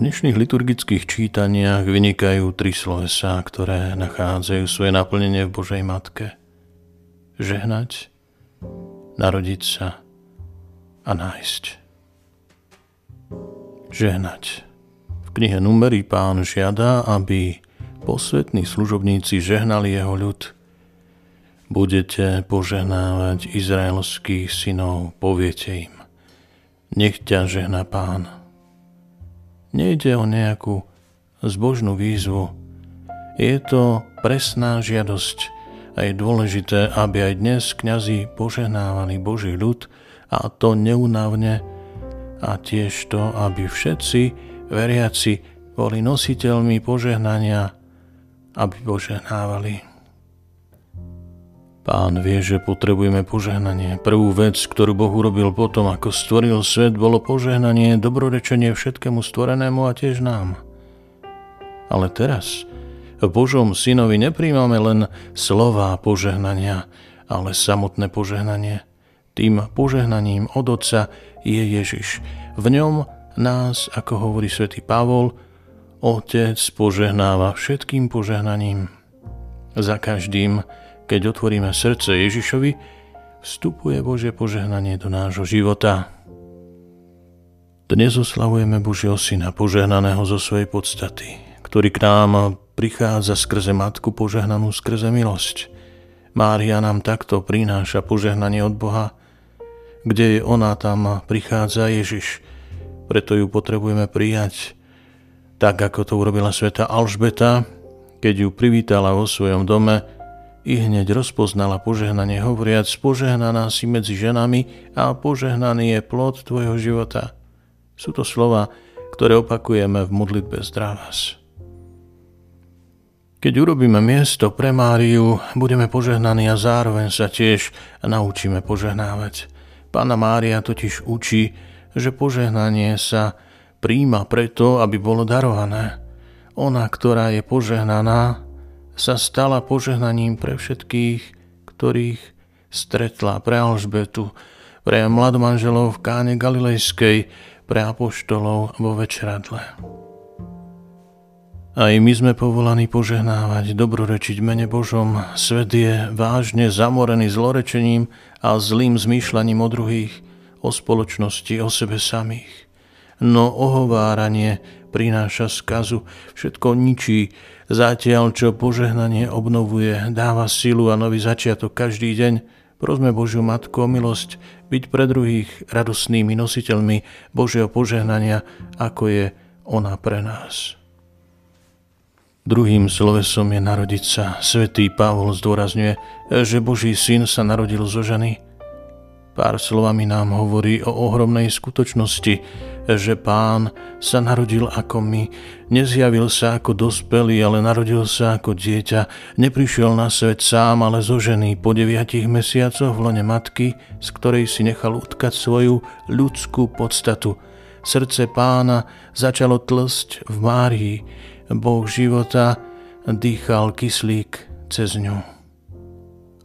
dnešných liturgických čítaniach vynikajú tri slovesá, ktoré nachádzajú svoje naplnenie v Božej Matke. Žehnať, narodiť sa a nájsť. Žehnať. V knihe Numery pán žiada, aby posvetní služobníci žehnali jeho ľud. Budete požehnávať izraelských synov, poviete im. Nech ťa žehna pán Nejde o nejakú zbožnú výzvu. Je to presná žiadosť a je dôležité, aby aj dnes kňazi požehnávali Boží ľud a to neunavne a tiež to, aby všetci veriaci boli nositeľmi požehnania, aby požehnávali. Pán vie, že potrebujeme požehnanie. Prvú vec, ktorú Boh urobil potom, ako stvoril svet, bolo požehnanie, dobrorečenie všetkému stvorenému a tiež nám. Ale teraz v Božom synovi nepríjmame len slová požehnania, ale samotné požehnanie. Tým požehnaním od Otca je Ježiš. V ňom nás, ako hovorí svätý Pavol, Otec požehnáva všetkým požehnaním. Za každým, keď otvoríme srdce Ježišovi, vstupuje Božie požehnanie do nášho života. Dnes oslavujeme Božieho Syna, požehnaného zo svojej podstaty, ktorý k nám prichádza skrze Matku požehnanú skrze milosť. Mária nám takto prináša požehnanie od Boha, kde je ona, tam prichádza Ježiš. Preto ju potrebujeme prijať, tak ako to urobila sveta Alžbeta, keď ju privítala vo svojom dome, i hneď rozpoznala požehnanie hovoriac, požehnaná si medzi ženami a požehnaný je plod tvojho života. Sú to slova, ktoré opakujeme v modlitbe Zdravás. Keď urobíme miesto pre Máriu, budeme požehnaní a zároveň sa tiež naučíme požehnávať. Pána Mária totiž učí, že požehnanie sa príjma preto, aby bolo darované. Ona, ktorá je požehnaná, sa stala požehnaním pre všetkých, ktorých stretla pre Alžbetu, pre mladomanželov v káne Galilejskej, pre apoštolov vo večeradle. Aj my sme povolaní požehnávať, dobrorečiť mene Božom. Svet je vážne zamorený zlorečením a zlým zmýšľaním o druhých, o spoločnosti, o sebe samých. No ohováranie prináša skazu, všetko ničí, zatiaľ čo požehnanie obnovuje, dáva silu a nový začiatok každý deň. Prosme Božiu Matku o milosť byť pre druhých radosnými nositeľmi Božieho požehnania, ako je ona pre nás. Druhým slovesom je narodiť sa. Svetý Pavol zdôrazňuje, že Boží syn sa narodil zo ženy – Pár slovami nám hovorí o ohromnej skutočnosti, že pán sa narodil ako my, nezjavil sa ako dospelý, ale narodil sa ako dieťa, neprišiel na svet sám, ale zo ženy po deviatich mesiacoch v lone matky, z ktorej si nechal utkať svoju ľudskú podstatu. Srdce pána začalo tlsť v Márii, Boh života dýchal kyslík cez ňu.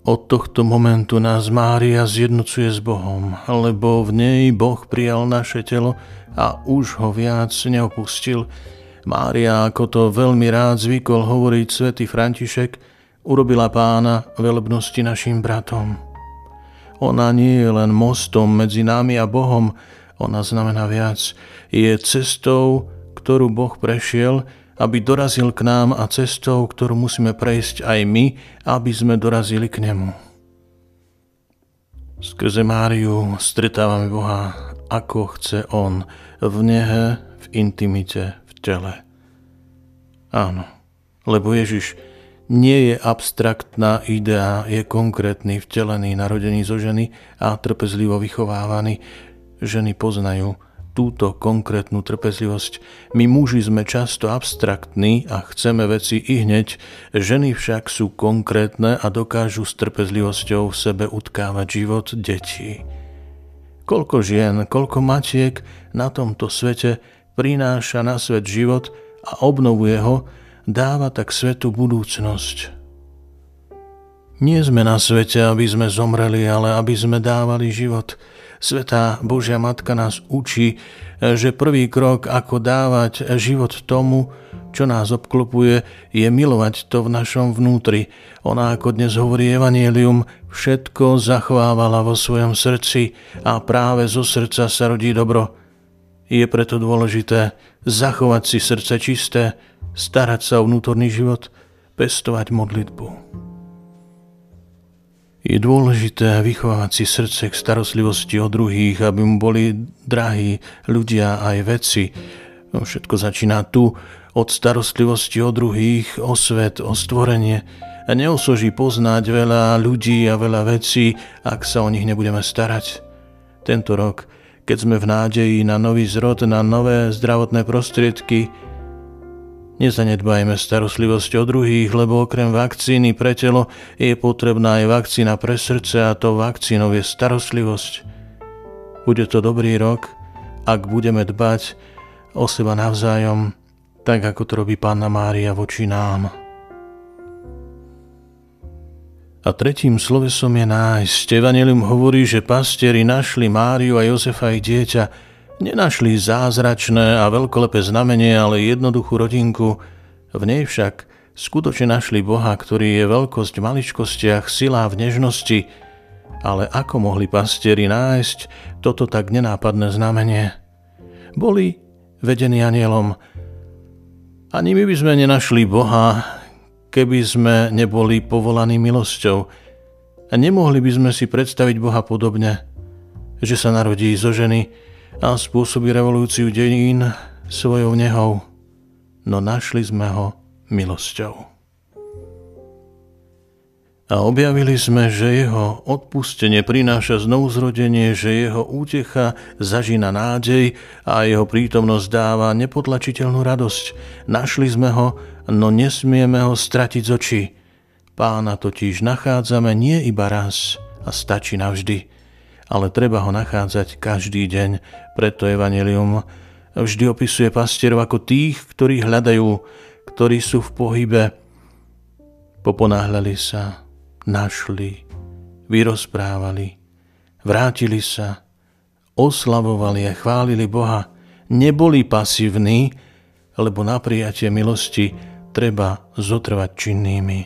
Od tohto momentu nás Mária zjednocuje s Bohom, lebo v nej Boh prijal naše telo a už ho viac neopustil. Mária, ako to veľmi rád zvykol hovoriť svätý František, urobila pána velebnosti našim bratom. Ona nie je len mostom medzi nami a Bohom, ona znamená viac. Je cestou, ktorú Boh prešiel, aby dorazil k nám a cestou, ktorú musíme prejsť aj my, aby sme dorazili k nemu. Skrze Máriu stretávame Boha, ako chce On, v nehe, v intimite, v tele. Áno, lebo Ježiš nie je abstraktná idea, je konkrétny, vtelený, narodený zo ženy a trpezlivo vychovávaný. Ženy poznajú túto konkrétnu trpezlivosť. My muži sme často abstraktní a chceme veci i hneď, ženy však sú konkrétne a dokážu s trpezlivosťou v sebe utkávať život detí. Koľko žien, koľko matiek na tomto svete prináša na svet život a obnovuje ho, dáva tak svetu budúcnosť. Nie sme na svete, aby sme zomreli, ale aby sme dávali život – Svetá Božia Matka nás učí, že prvý krok, ako dávať život tomu, čo nás obklopuje, je milovať to v našom vnútri. Ona, ako dnes hovorí Evangelium, všetko zachovávala vo svojom srdci a práve zo srdca sa rodí dobro. Je preto dôležité zachovať si srdce čisté, starať sa o vnútorný život, pestovať modlitbu. Je dôležité vychovávať si srdce k starostlivosti o druhých, aby mu boli drahí ľudia aj veci. No, všetko začína tu, od starostlivosti o druhých, o svet, o stvorenie. A neosoží poznať veľa ľudí a veľa vecí, ak sa o nich nebudeme starať. Tento rok, keď sme v nádeji na nový zrod, na nové zdravotné prostriedky, Nezanedbajme starostlivosť o druhých, lebo okrem vakcíny pre telo je potrebná aj vakcína pre srdce a to vakcínou je starostlivosť. Bude to dobrý rok, ak budeme dbať o seba navzájom, tak ako to robí Pána Mária voči nám. A tretím slovesom je nájsť. Evangelium hovorí, že pastieri našli Máriu a Jozefa ich dieťa, Nenašli zázračné a veľkolepé znamenie, ale jednoduchú rodinku. V nej však skutočne našli Boha, ktorý je veľkosť v maličkostiach, silá v nežnosti. Ale ako mohli pastieri nájsť toto tak nenápadné znamenie? Boli vedení anielom. Ani my by sme nenašli Boha, keby sme neboli povolaní milosťou. A nemohli by sme si predstaviť Boha podobne, že sa narodí zo ženy, a spôsobí revolúciu dejín svojou nehou, no našli sme ho milosťou. A objavili sme, že jeho odpustenie prináša znovuzrodenie, že jeho útecha zažína nádej a jeho prítomnosť dáva nepotlačiteľnú radosť. Našli sme ho, no nesmieme ho stratiť z očí. Pána totiž nachádzame nie iba raz a stačí navždy ale treba ho nachádzať každý deň. Preto Evangelium vždy opisuje pastierov ako tých, ktorí hľadajú, ktorí sú v pohybe. Poponáhľali sa, našli, vyrozprávali, vrátili sa, oslavovali a chválili Boha. Neboli pasívni, lebo na prijatie milosti treba zotrvať činnými.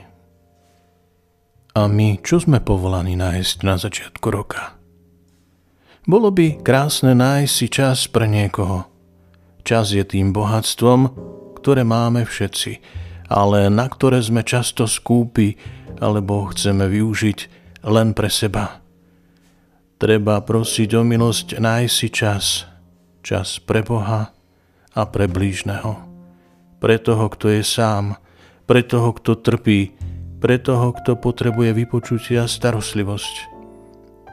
A my, čo sme povolaní nájsť na začiatku roka? Bolo by krásne nájsť si čas pre niekoho. Čas je tým bohatstvom, ktoré máme všetci, ale na ktoré sme často skúpi alebo chceme využiť len pre seba. Treba prosiť o milosť nájsť si čas. Čas pre Boha a pre blížneho. Pre toho, kto je sám, pre toho, kto trpí, pre toho, kto potrebuje vypočutia starostlivosť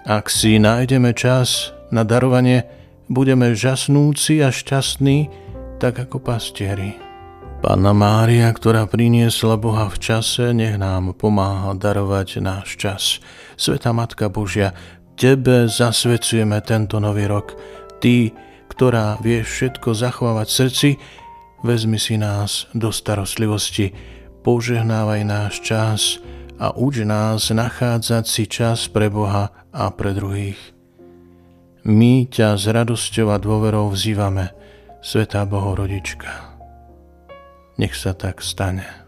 ak si nájdeme čas na darovanie, budeme žasnúci a šťastní, tak ako pastieri. Pána Mária, ktorá priniesla Boha v čase, nech nám pomáha darovať náš čas. Sveta Matka Božia, Tebe zasvedcujeme tento nový rok. Ty, ktorá vieš všetko zachovávať srdci, vezmi si nás do starostlivosti, požehnávaj náš čas, a uč nás nachádzať si čas pre Boha a pre druhých. My ťa s radosťou a dôverou vzývame, Svetá Bohorodička. Nech sa tak stane.